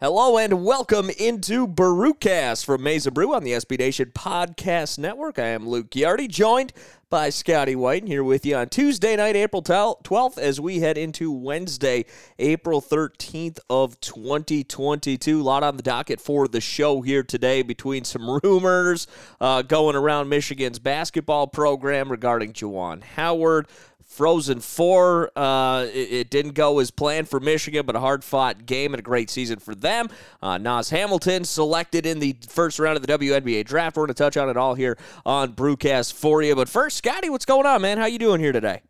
Hello and welcome into Brewcast from Maize and Brew on the SB Nation Podcast Network. I am Luke Ghiardi, joined by Scotty White, and here with you on Tuesday night, April 12th, as we head into Wednesday, April 13th of 2022. A lot on the docket for the show here today between some rumors uh, going around Michigan's basketball program regarding Juwan Howard, Frozen Four, uh, it, it, didn't go as planned for Michigan, but a hard fought game and a great season for them. Uh, Naz Hillmon selected in the first round of the WNBA draft. We're going to touch on it all here on Brewcast for you. But first, Scotty, what's going on, man? How you doing here today?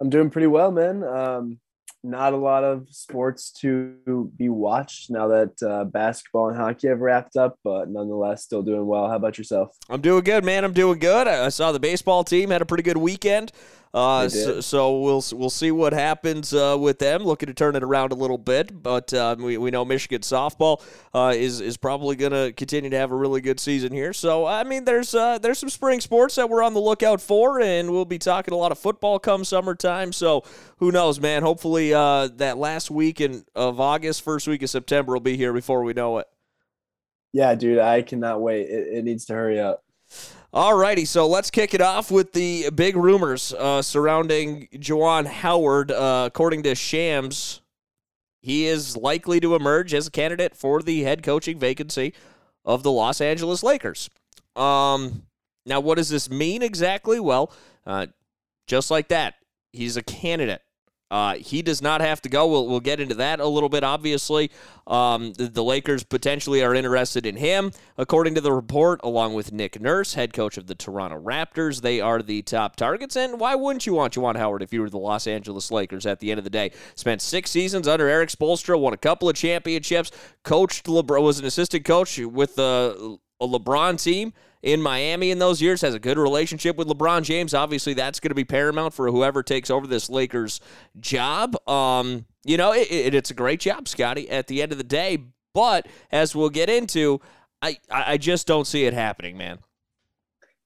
I'm doing pretty well, man. Um, not a lot of sports to be watched now that uh, basketball and hockey have wrapped up, but nonetheless, still doing well. How about yourself? I'm doing good, man. I'm doing good. I saw the baseball team had a pretty good weekend. Uh, so, so, we'll we'll see what happens uh, with them. Looking to turn it around a little bit, but uh, we, we know Michigan softball uh, is is probably going to continue to have a really good season here. So I mean, there's uh, there's some spring sports that we're on the lookout for, and we'll be talking a lot of football come summertime. So who knows, man? Hopefully uh, that last week in, of August, first week of September will be here before we know it. Yeah, dude, I cannot wait. It, it needs to hurry up. All righty, so let's kick it off with the big rumors uh, surrounding Juwan Howard. Uh, according to Shams, he is likely to emerge as a candidate for the head coaching vacancy of the Los Angeles Lakers. Um, now, what does this mean exactly? Well, uh, just like that, he's a candidate. Uh, he does not have to go. We'll, we'll get into that a little bit, obviously. Um, the, the, Lakers potentially are interested in him, according to the report, along with Nick Nurse, head coach of the Toronto Raptors. They are the top targets. And why wouldn't you want Juwan Howard if you were the Los Angeles Lakers at the end of the day? Spent six seasons under Erik Spoelstra, won a couple of championships, coached LeBron, was an assistant coach with the a LeBron team in Miami in those years, has a good relationship with LeBron James. Obviously, that's going to be paramount for whoever takes over this Lakers job. Um, you know, it, it, it's a great job, Scotty, at the end of the day. But as we'll get into, I, I just don't see it happening, man.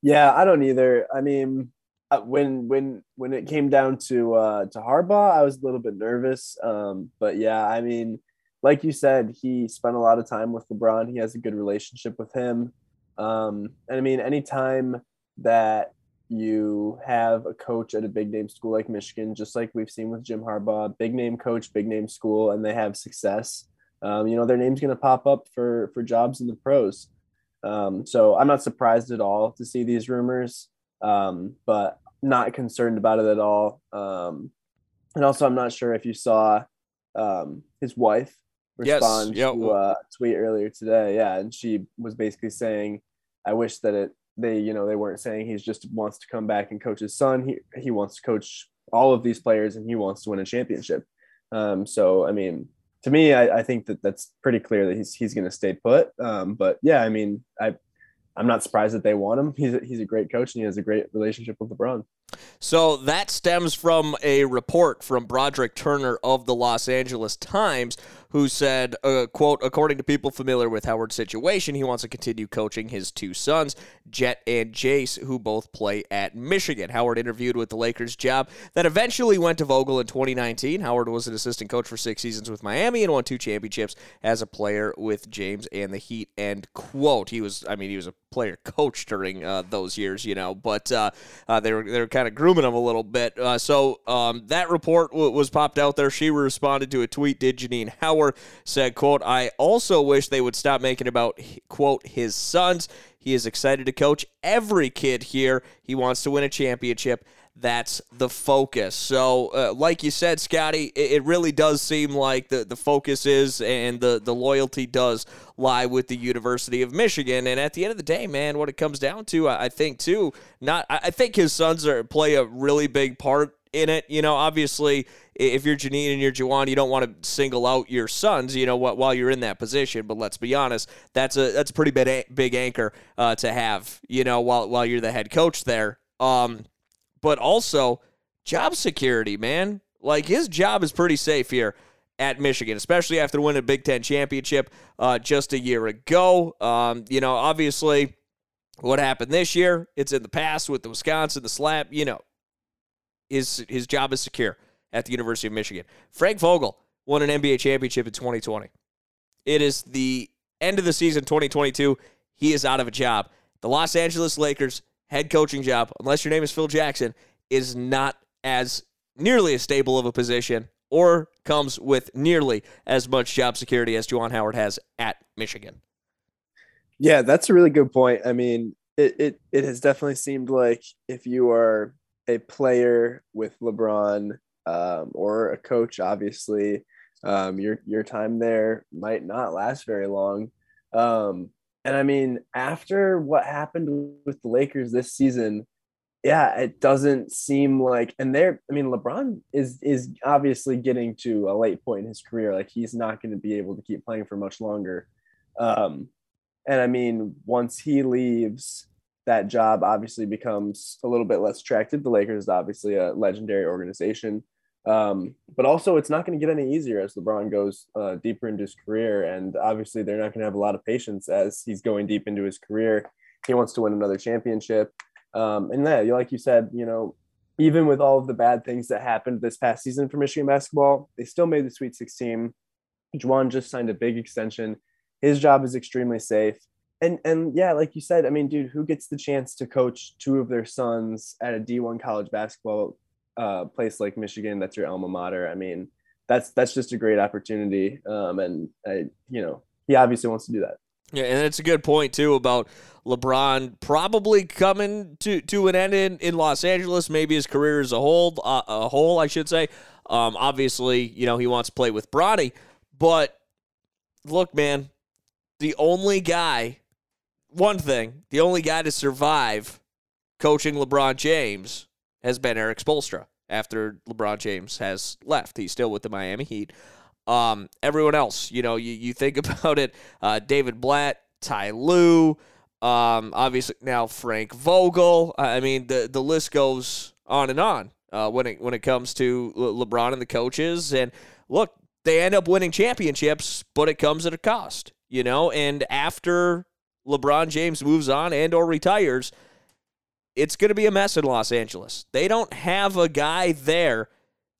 Yeah, I don't either. I mean, uh, when when when it came down to uh, to Harbaugh, I was a little bit nervous. Um, but yeah, I mean, like you said, he spent a lot of time with LeBron. He has a good relationship with him. Um, and I mean, anytime that you have a coach at a big name school like Michigan, just like we've seen with Jim Harbaugh, big name coach, big name school, and they have success, um, you know, their name's going to pop up for for jobs in the pros. Um, so I'm not surprised at all to see these rumors, um, but not concerned about it at all. Um, and also, I'm not sure if you saw um, his wife Yes, respond yeah, to well- a tweet earlier today. Yeah, and she was basically saying, "I wish that it they you know they weren't saying he just wants to come back and coach his son. He he wants to coach all of these players and he wants to win a championship." Um, so I mean, to me, I, I think that that's pretty clear that he's he's going to stay put. Um, but yeah, I mean, I I'm not surprised that they want him. He's a, he's a great coach and he has a great relationship with LeBron. So that stems from a report from Broderick Turner of the Los Angeles Times, who said, uh, "quote According to people familiar with Howard's situation, he wants to continue coaching his two sons, Jet and Jace, who both play at Michigan." Howard interviewed with the Lakers job that eventually went to Vogel in 2019. Howard was an assistant coach for six seasons with Miami and won two championships as a player with James and the Heat. End quote. He was, I mean, he was a player coach during uh, those years, you know, but uh, uh, they were they were kind of grooming him a little bit. Uh, so um, that report w- was popped out there. She responded to a tweet. Did Janine Howard said, "quote I also wish they would stop making about quote his sons. He is excited to coach every kid here. He wants to win a championship." That's the focus. So, uh, like you said, Scotty, it, it really does seem like the, the focus is and the, the loyalty does lie with the University of Michigan. And at the end of the day, man, what it comes down to, I, I think too, not I, I think his sons are play a really big part in it. You know, obviously, if you're Janine and you're Juwan, you don't want to single out your sons. You know, while you're in that position. But let's be honest, that's a that's a pretty big big anchor uh, to have. You know, while while you're the head coach there. Um, but also job security, man. Like his job is pretty safe here at Michigan, especially after winning a Big Ten championship uh, just a year ago. Um, you know, obviously, what happened this year? It's in the past with the Wisconsin, the slap. You know, his his job is secure at the University of Michigan. Frank Vogel won an NBA championship in 2020. It is the end of the season 2022. He is out of a job. The Los Angeles Lakers head coaching job, unless your name is Phil Jackson, is not as nearly as stable of a position or comes with nearly as much job security as Juwan Howard has at Michigan. Yeah, that's a really good point. I mean, it, it it has definitely seemed like if you are a player with LeBron um, or a coach, obviously, um, your your time there might not last very long. Um, and I mean, after what happened with the Lakers this season, yeah, it doesn't seem like, and they're, I mean, LeBron is is obviously getting to a late point in his career. Like he's not going to be able to keep playing for much longer. Um, and I mean, once he leaves, that job obviously becomes a little bit less attractive. The Lakers is obviously a legendary organization. Um, but also, it's not going to get any easier as LeBron goes uh, deeper into his career. And obviously, they're not going to have a lot of patience as he's going deep into his career. He wants to win another championship. Um, and yeah, like you said, you know, even with all of the bad things that happened this past season for Michigan basketball, they still made the Sweet 16. Juwan just signed a big extension. His job is extremely safe. And and yeah, like you said, I mean, dude, who gets the chance to coach two of their sons at a D1 college basketball uh, place like Michigan? That's your alma mater. I mean, that's that's just a great opportunity. Um, and I, you know, he obviously wants to do that. Yeah, and it's a good point too about LeBron probably coming to, to an end in, in Los Angeles. Maybe his career as a whole, uh, a whole, I should say. Um, obviously, you know he wants to play with Bronny, but look, man, the only guy, one thing, the only guy to survive coaching LeBron James has been Erik Spoelstra after LeBron James has left. He's still with the Miami Heat. Um, everyone else, you know, you, you think about it, uh, David Blatt, Ty Lue, um, obviously now Frank Vogel. I mean, the the list goes on and on uh, when it when it comes to Le- LeBron and the coaches. And look, they end up winning championships, but it comes at a cost, you know. And after LeBron James moves on and or retires, it's going to be a mess in Los Angeles. They don't have a guy there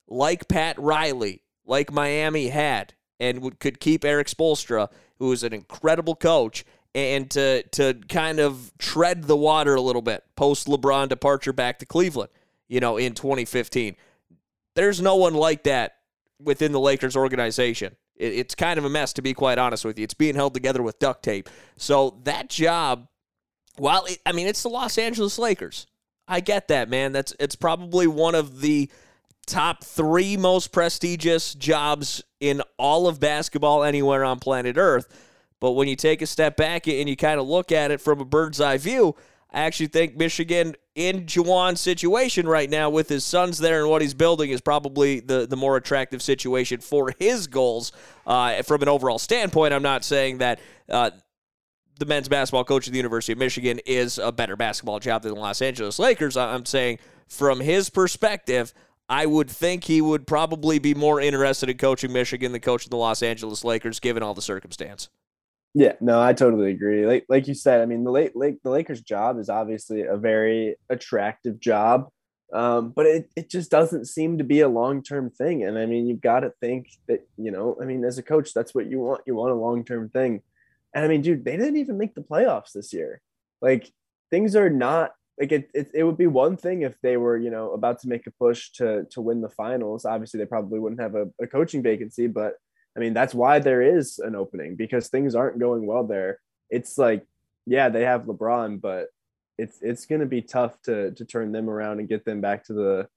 like Pat Riley, like Miami had, and would, could keep Erik Spoelstra, who is an incredible coach, and to to kind of tread the water a little bit post LeBron departure back to Cleveland, you know, in 2015. There's no one like that within the Lakers organization. It, it's kind of a mess, to be quite honest with you. It's being held together with duct tape. So that job, it, I mean, it's the Los Angeles Lakers. I get that, man. That's it's probably one of the top three most prestigious jobs in all of basketball anywhere on planet Earth. But when you take a step back and you kind of look at it from a bird's eye view, I actually think Michigan in Juwan's situation right now with his sons there and what he's building is probably the, the more attractive situation for his goals uh, from an overall standpoint. I'm not saying that uh, the men's basketball coach at the University of Michigan is a better basketball job than the Los Angeles Lakers. I'm saying from his perspective, I would think he would probably be more interested in coaching Michigan than coaching the Los Angeles Lakers, given all the circumstance. Yeah, no, I totally agree. Like like you said, I mean the late late the Lakers job is obviously a very attractive job. Um, but it, it just doesn't seem to be a long term thing. And I mean, you've got to think that, you know, I mean, as a coach, that's what you want. You want a long term thing. And I mean, dude, they didn't even make the playoffs this year. Like things are not like it, it, it would be one thing if they were, you know, about to make a push to to win the finals. Obviously, they probably wouldn't have a, a coaching vacancy, but I mean, that's why there is an opening because things aren't going well there. It's like, yeah, they have LeBron, but it's it's going to be tough to to turn them around and get them back to the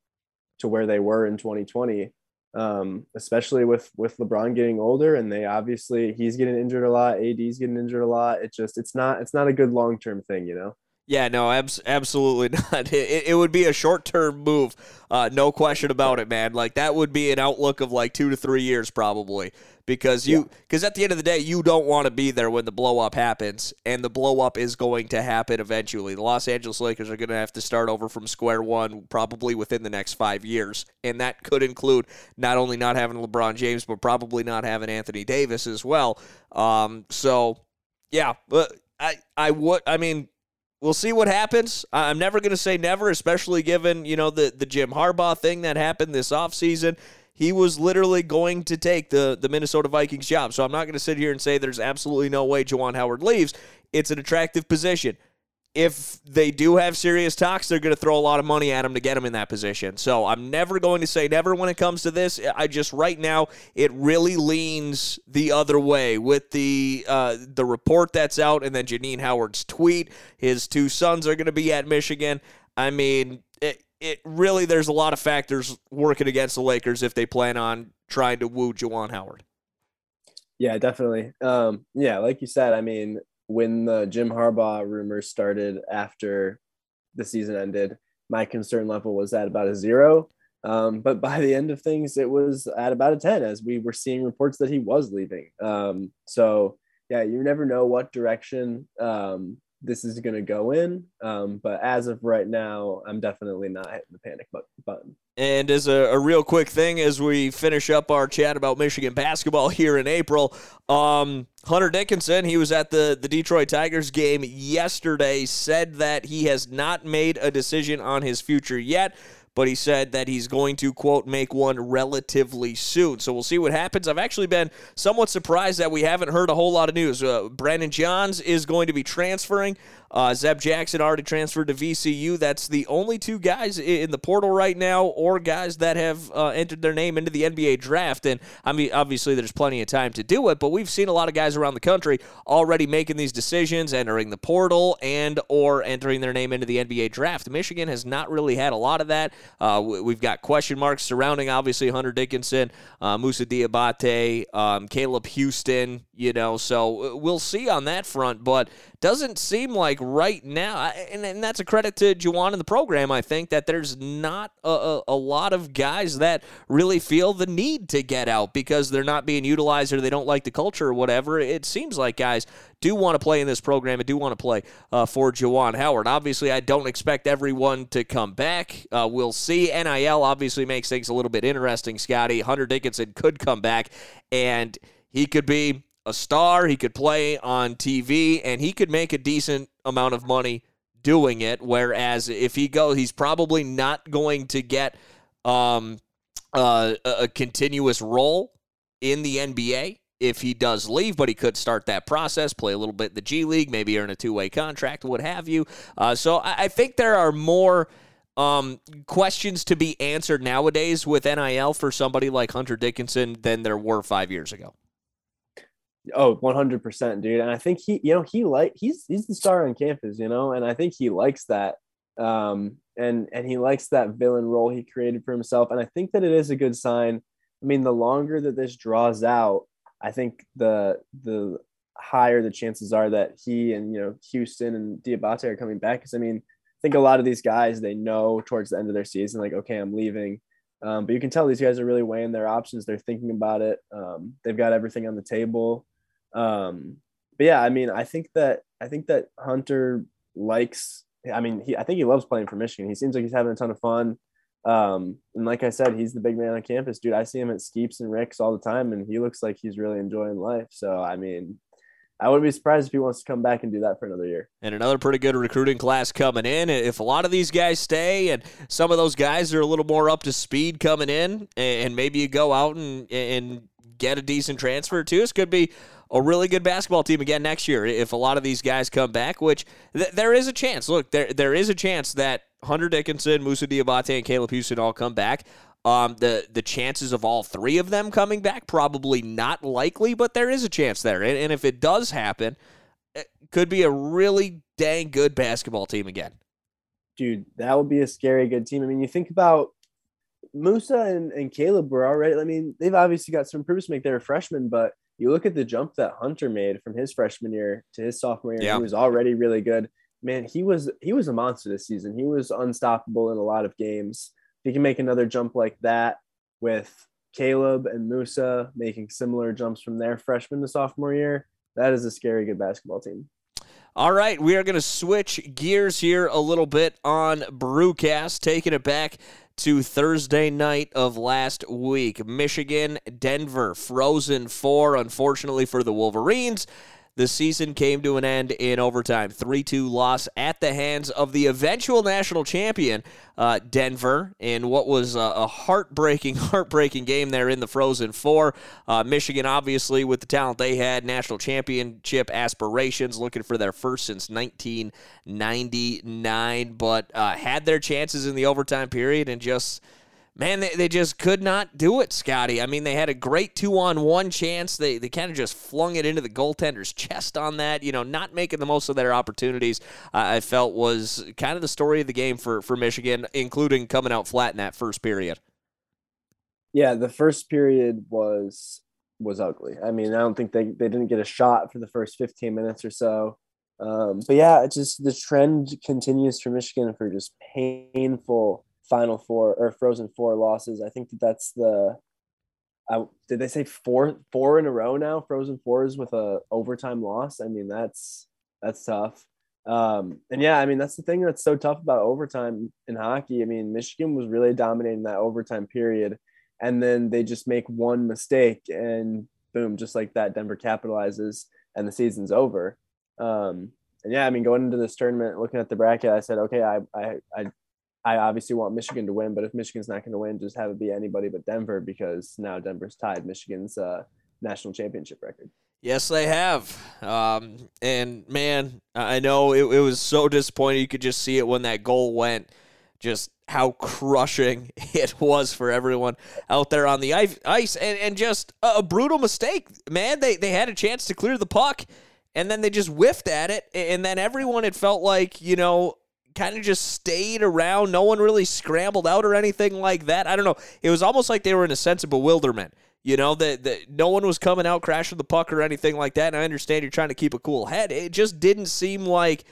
to where they were in 2020 um, especially with with LeBron getting older and they obviously he's getting injured a lot AD's getting injured a lot. It just it's not it's not a good long-term thing you know yeah, no, abs- absolutely not. It, it would be a short term move, uh, no question about it, man. Like that would be an outlook of like two to three years probably, because you because yeah. at the end of the day, you don't want to be there when the blow up happens, and the blow up is going to happen eventually. The Los Angeles Lakers are going to have to start over from square one probably within the next five years, and that could include not only not having LeBron James, but probably not having Anthony Davis as well. Um, so yeah, but I I would I mean we'll see what happens. I'm never going to say never, especially given, you know, the, the Jim Harbaugh thing that happened this offseason. He was literally going to take the, the Minnesota Vikings job. So I'm not going to sit here and say there's absolutely no way Juwan Howard leaves. It's an attractive position if they do have serious talks, they're going to throw a lot of money at him to get him in that position. So I'm never going to say never when it comes to this. I just right now it really leans the other way with the uh, the report that's out, and then Janine Howard's tweet. His two sons are going to be at Michigan. I mean, it, it really there's a lot of factors working against the Lakers if they plan on trying to woo Juwan Howard. Yeah, definitely. Um, yeah, like you said, I mean, when the Jim Harbaugh rumors started after the season ended, my concern level was at about a zero. Um, but by the end of things, it was at about a 10 as we were seeing reports that he was leaving. Um, so, yeah, you never know what direction um, this is going to go in. Um, but as of right now, I'm definitely not hitting the panic button. And as a, a, real quick thing, as we finish up our chat about Michigan basketball here in April, um, Hunter Dickinson, he was at the, the Detroit Tigers game yesterday, said that he has not made a decision on his future yet but he said that he's going to, quote, make one relatively soon. So we'll see what happens. I've actually been somewhat surprised that we haven't heard a whole lot of news. Uh, Brandon Johns is going to be transferring. Uh, Zeb Jackson already transferred to VCU. That's the only two guys in the portal right now, or guys that have uh, entered their name into the NBA draft. And I mean, obviously, there's plenty of time to do it, but we've seen a lot of guys around the country already making these decisions, entering the portal and or entering their name into the NBA draft. Michigan has not really had a lot of that. Uh, we've got question marks surrounding obviously Hunter Dickinson, uh, Moussa Diabate, um, Caleb Houston. You know, so uh, we'll see on that front, but doesn't seem like right now, and, and that's a credit to Juwan and the program, I think, that there's not a, a, a, lot of guys that really feel the need to get out because they're not being utilized or they don't like the culture or whatever. It seems like guys do want to play in this program and do want to play uh, for Juwan Howard. Obviously, I don't expect everyone to come back. Uh, we'll see. NIL obviously makes things a little bit interesting, Scotty. Hunter Dickinson could come back and he could be a star. He could play on TV, and he could make a decent amount of money doing it. Whereas if he goes, he's probably not going to get um, uh, a continuous role in the NBA if he does leave, but he could start that process, play a little bit in the G League, maybe earn a two way contract, what have you. Uh, so I, I, think there are more. Um, questions to be answered nowadays with NIL for somebody like Hunter Dickinson than there were five years ago. Oh, 100%, dude. And I think he, you know, he like he's he's the star on campus, you know, and I think he likes that. Um and and he likes that villain role he created for himself. And I think that it is a good sign. I mean, the longer that this draws out, I think the the higher the chances are that he and you know Houston and Diabate are coming back. Because I mean, I think a lot of these guys they know towards the end of their season, like, okay, I'm leaving. Um, but you can tell these guys are really weighing their options. They're thinking about it. Um, they've got everything on the table. Um, but yeah, I mean, I think that I think that Hunter likes. I mean, he I think he loves playing for Michigan. He seems like he's having a ton of fun. Um, and like I said, he's the big man on campus, dude. I see him at Skeeps and Rick's all the time, and he looks like he's really enjoying life. So I mean, I wouldn't be surprised if he wants to come back and do that for another year. And another pretty good recruiting class coming in. If a lot of these guys stay and some of those guys are a little more up to speed coming in, and maybe you go out and and get a decent transfer too, this could be a really good basketball team again next year if a lot of these guys come back, which th- there is a chance. Look, there there is a chance that Hunter Dickinson, Moussa Diabate, and Caleb Houston all come back. Um, the the chances of all three of them coming back probably not likely, but there is a chance there, and, and if it does happen, it could be a really dang good basketball team again. Dude, that would be a scary good team. I mean, you think about Moussa and, and Caleb were already. I mean, they've obviously got some improvements to make. They're freshmen, but you look at the jump that Hunter made from his freshman year to his sophomore year. Yeah. He was already really good. Man, he was he was a monster this season. He was unstoppable in a lot of games. If he can make another jump like that with Caleb and Moussa making similar jumps from their freshman to sophomore year, that is a scary good basketball team. All right, we are going to switch gears here a little bit on Brewcast, taking it back to Thursday night of last week. Michigan, Denver, frozen four, unfortunately for the Wolverines. The season came to an end in overtime. 3 2 loss at the hands of the eventual national champion, uh, Denver, in what was a, heartbreaking, heartbreaking game there in the Frozen Four. Uh, Michigan, obviously, with the talent they had, national championship aspirations, looking for their first since 1999, but uh, had their chances in the overtime period and just man, they, they just could not do it, Scotty. I mean, they had a great two on one chance. They, they kind of just flung it into the goaltender's chest on that, you know, not making the most of their opportunities, uh, I felt was kind of the story of the game for, for Michigan, including coming out flat in that first period. Yeah, the first period was was ugly. I mean, I don't think they, they didn't get a shot for the first 15 minutes or so. Um, but yeah, just the trend continues for Michigan for just painful Final Four or Frozen Four losses. I think that that's the. I, did they say four four in a row now? Frozen fours with a overtime loss. I mean, that's that's tough. Um, and yeah, I mean that's the thing that's so tough about overtime in hockey. I mean, Michigan was really dominating that overtime period, and then they just make one mistake, and boom, just like that, Denver capitalizes, and the season's over. Um, and yeah, I mean, going into this tournament, looking at the bracket, I said, okay, I I I I obviously want Michigan to win, but if Michigan's not going to win, just have it be anybody but Denver because now Denver's tied Michigan's uh, national championship record. Yes, they have. Um, and man, I know it, it was so disappointing. You could just see it when that goal went. Just how crushing it was for everyone out there on the ice, and, and just a brutal mistake, man. They they had a chance to clear the puck, and then they just whiffed at it, and then everyone it felt like you know kind of just stayed around. No one really scrambled out or anything like that. I don't know. It was almost like they were in a sense of bewilderment. You know, that that no one was coming out crashing the puck or anything like that. And I understand you're trying to keep a cool head. It just didn't seem like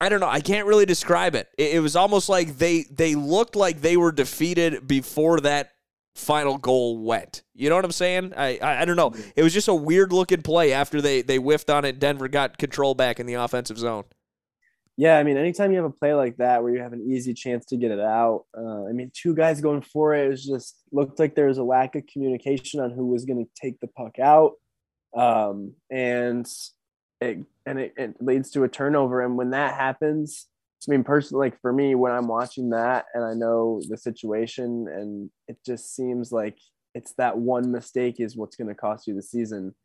I don't know. I can't really describe it. It, it was almost like they they looked like they were defeated before that final goal went. You know what I'm saying? I, I, I don't know. It was just a weird looking play after they they whiffed on it. Denver got control back in the offensive zone. Yeah, I mean, anytime you have a play like that where you have an easy chance to get it out, uh, I mean, two guys going for it, it just looked like there was a lack of communication on who was going to take the puck out, um, and it and it, it leads to a turnover. And when that happens, I mean, personally, like for me, when I'm watching that and I know the situation, and it just seems like it's that one mistake is what's going to cost you the season.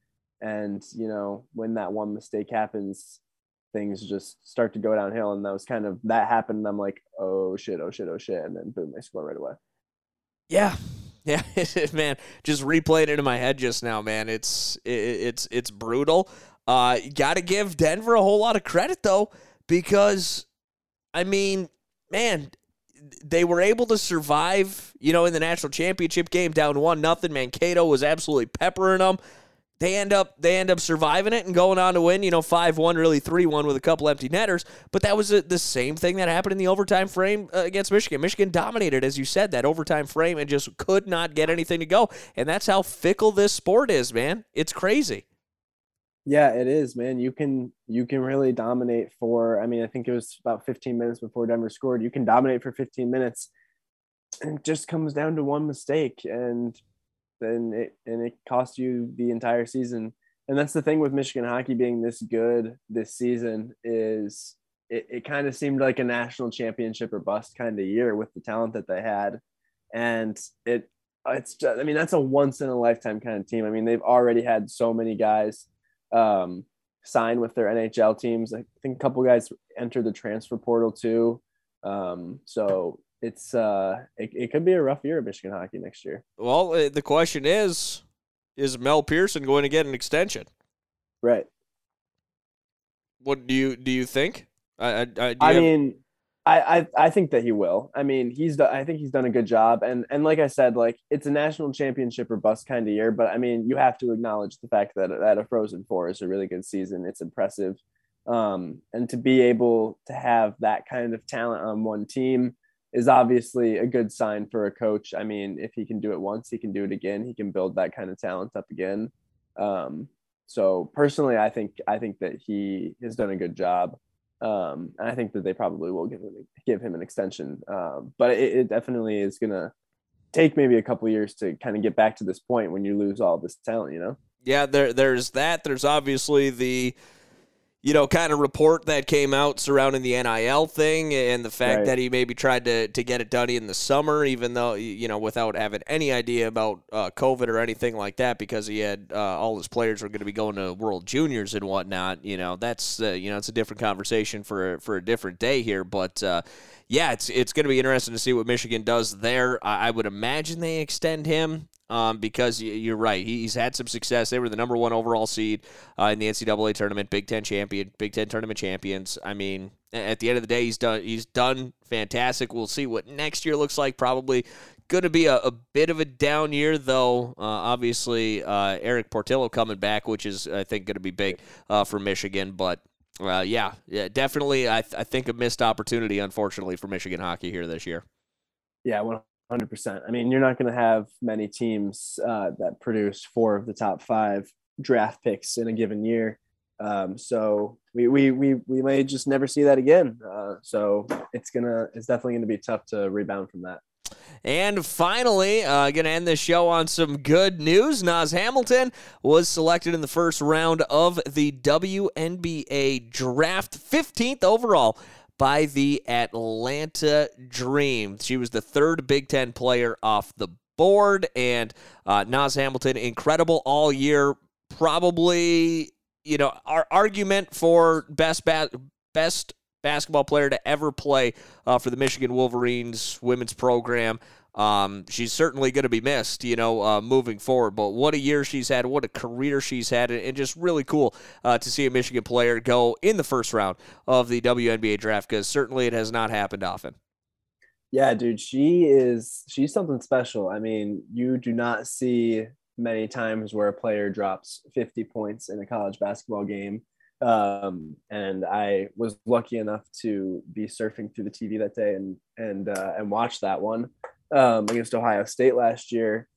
And you know, when that one mistake happens, things just start to go downhill. And that was kind of that happened. I'm like, oh shit, oh shit, oh shit. And then boom, they score right away. Yeah. Yeah, man, just replaying it in my head just now, man. It's it, it's it's brutal. Uh, got to give Denver a whole lot of credit though, because I mean, man, they were able to survive, you know, in the national championship game down one nothing. Mankato was absolutely peppering them. They end up they end up surviving it and going on to win, you know, five one, really three one with a couple empty netters. But that was a, the same thing that happened in the overtime frame uh, against Michigan. Michigan dominated, as you said, that overtime frame and just could not get anything to go. And that's how fickle this sport is, man. It's crazy. Yeah, it is, man. You can you can really dominate for. I mean, I think it was about 15 minutes before Denver scored. You can dominate for 15 minutes, and it just comes down to one mistake, and then it and it costs you the entire season. And that's the thing with Michigan hockey being this good this season is it, it kind of seemed like a national championship or bust kind of year with the talent that they had, and it it's just, I mean that's a once in a lifetime kind of team. I mean they've already had so many guys um, sign with their NHL teams. I think a couple guys entered the transfer portal too. Um, so it's uh, it, it could be a rough year of Michigan hockey next year. Well, uh, the question is, is Mel Pearson going to get an extension? Right. What do you do? You think? I I, I, I have, mean, I, I I think that he will. I mean, he's I think he's done a good job, and and like I said, like it's a national championship or bust kind of year. But I mean, you have to acknowledge the fact that that a Frozen Four is a really good season. It's impressive, um, and to be able to have that kind of talent on one team is obviously a good sign for a coach. I mean, if he can do it once, he can do it again. He can build that kind of talent up again. Um, so personally, I think I think that he has done a good job. Um, and I think that they probably will give him give him an extension. Um, but it, it, definitely is gonna take maybe a couple years to kind of get back to this point when you lose all this talent. You know. Yeah, there there's that. There's obviously the you know, kind of report that came out surrounding the NIL thing and the fact right. that he maybe tried to, to get it done in the summer, even though, you know, without having any idea about uh, COVID or anything like that, because he had uh, all his players were going to be going to World Juniors and whatnot. You know, that's, uh, you know, it's a different conversation for, for a different day here. But, uh, yeah, it's, it's going to be interesting to see what Michigan does there. I, I would imagine they extend him um, because you're right. He's had some success. They were the number one overall seed uh, in the NCAA tournament, Big Ten champion, Big Ten tournament champions. I mean, at the end of the day, he's done. He's done fantastic. We'll see what next year looks like. Probably going to be a, a, bit of a down year, though. Uh, obviously, uh, Erik Portillo coming back, which is I think going to be big uh, for Michigan. But uh, yeah, yeah, definitely. I, th- I think a missed opportunity, unfortunately, for Michigan hockey here this year. Yeah, well, Hundred percent. I mean, you're not going to have many teams uh, that produce four of the top five draft picks in a given year. Um, so we, we we we may just never see that again. Uh, so it's gonna it's definitely gonna be tough to rebound from that. And finally, uh, going to end this show on some good news. Naz Hillmon was selected in the first round of the WNBA draft, 15th overall by the Atlanta Dream. She was the third Big Ten player off the board, and uh, Naz Hillmon, incredible all year. Probably, you know, our argument for best ba- best basketball player to ever play uh, for the Michigan Wolverines women's program. Um, she's certainly going to be missed, you know, uh, moving forward. But what a year she's had, what a career she's had, and just really cool uh, to see a Michigan player go in the first round of the WNBA draft because certainly it has not happened often. Yeah, dude, she is she's something special. I mean, you do not see many times where a player drops 50 points in a college basketball game. Um, and I was lucky enough to be surfing through the TV that day and and uh, and watch that one um, against Ohio State last year.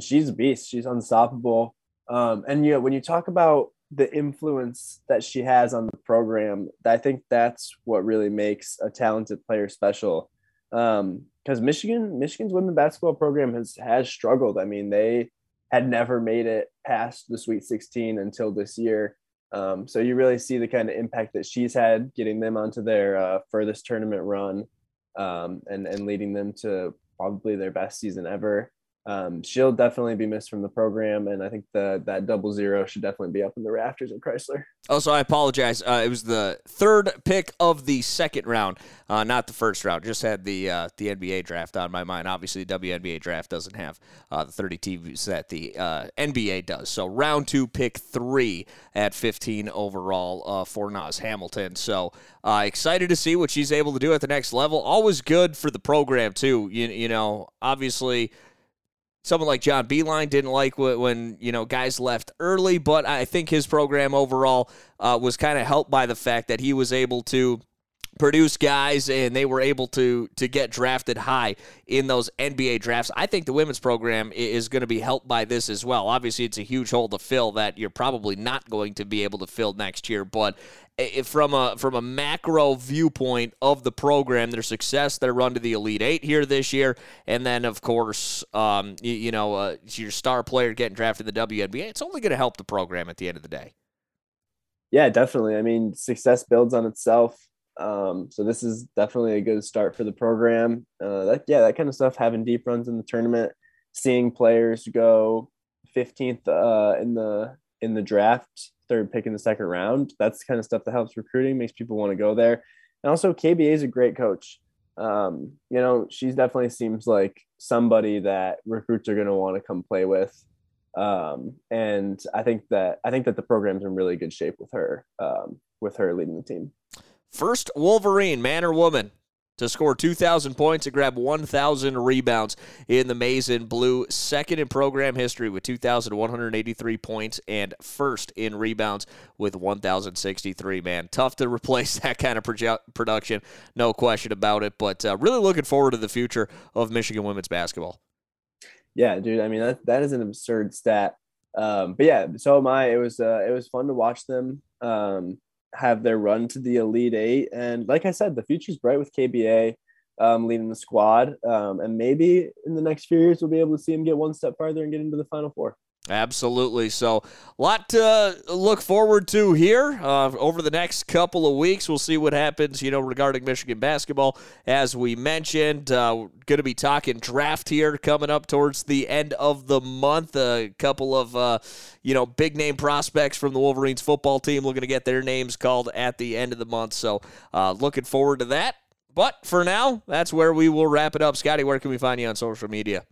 She's a beast. She's unstoppable. Um, and you know, when you talk about the influence that she has on the program, I think that's what really makes a talented player special. Because um, Michigan, Michigan's women basketball program has has struggled. I mean, they had never made it past the Sweet 16 until this year. Um, so you really see the kind of impact that she's had getting them onto their uh, furthest tournament run um, and and leading them to probably their best season ever. Um, she'll definitely be missed from the program, and I think the that double zero should definitely be up in the rafters in Crisler. Also, I apologize. Uh, it was the third pick of the second round, uh, not the first round. Just had the uh, the NBA draft on my mind. Obviously, the WNBA draft doesn't have uh, the 30 teams that the uh, NBA does. So, round two, pick three at 15 overall uh, for Naz Hillmon. So, excited to see what she's able to do at the next level. Always good for the program too. You, you know, obviously someone like John Beilein didn't like when you know guys left early, but I think his program overall uh, was kind of helped by the fact that he was able to produce guys and they were able to to get drafted high in those NBA drafts. I think the women's program is going to be helped by this as well. Obviously, it's a huge hole to fill that you're probably not going to be able to fill next year, but from a from a macro viewpoint of the program, their success, their run to the Elite Eight here this year, and then of course, um, you, you, know, uh, your star player getting drafted in the WNBA. It's only going to help the program at the end of the day. Yeah, definitely. I mean, success builds on itself. Um, so this is definitely a good start for the program. Uh, that yeah, that kind of stuff. Having deep runs in the tournament, seeing players go 15th uh, in the in the draft, third pick in the second round. That's the kind of stuff that helps recruiting, makes people want to go there. And also, KBA is a great coach. Um, you know, she definitely seems like somebody that recruits are going to want to come play with. Um, and I think that I think that the program's in really good shape with her, um, with her leading the team. First Wolverine, man or woman, to score 2,000 points and grab 1,000 rebounds in the Maize and Blue, second in program history with 2,183 points and first in rebounds with 1,063. Man, tough to replace that kind of proje- production, no question about it. But uh, really looking forward to the future of Michigan women's basketball. Yeah, dude. I mean, that, that is an absurd stat. Um, but yeah, so am I. It was uh, it was fun to watch them. Um, have their run to the Elite Eight. And like I said, the future's bright with KBA um, leading the squad. Um, and maybe in the next few years, we'll be able to see him get one step farther and get into the Final Four. Absolutely. So, a lot to look forward to here uh, over the next couple of weeks. We'll see what happens, you know, regarding Michigan basketball. As we mentioned, uh, going to be talking draft here coming up towards the end of the month. A couple of, uh, you know, big name prospects from the Wolverines football team looking to get their names called at the end of the month. So, uh, looking forward to that. But for now, that's where we will wrap it up. Scotty, where can we find you on social media?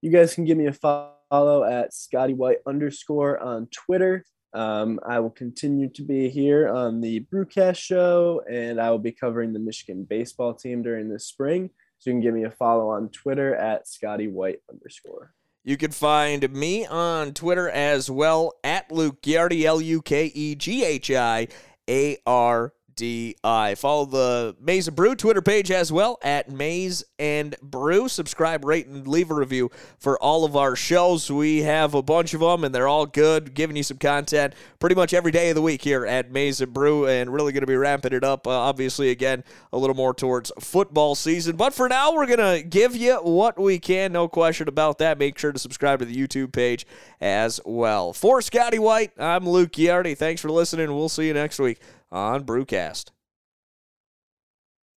You guys can give me a follow follow at Scotty White underscore on Twitter. Um, I will continue to be here on the Brewcast show, and I will be covering the Michigan baseball team during the spring. So you can give me a follow on Twitter at Scotty White underscore. You can find me on Twitter as well at Luke Ghiardi, L U K E G H I A R DI. Follow the Maize and Brew Twitter page as well at Maize and Brew. Subscribe, rate, and leave a review for all of our shows. We have a bunch of them, and they're all good, giving you some content pretty much every day of the week here at Maize and Brew, and really going to be ramping it up. Uh, obviously, again, a little more towards football season. But for now, we're going to give you what we can. No question about that. Make sure to subscribe to the YouTube page as well. For Scotty White, I'm Luke Ghiardi. Thanks for listening. We'll see you next week on Brewcast.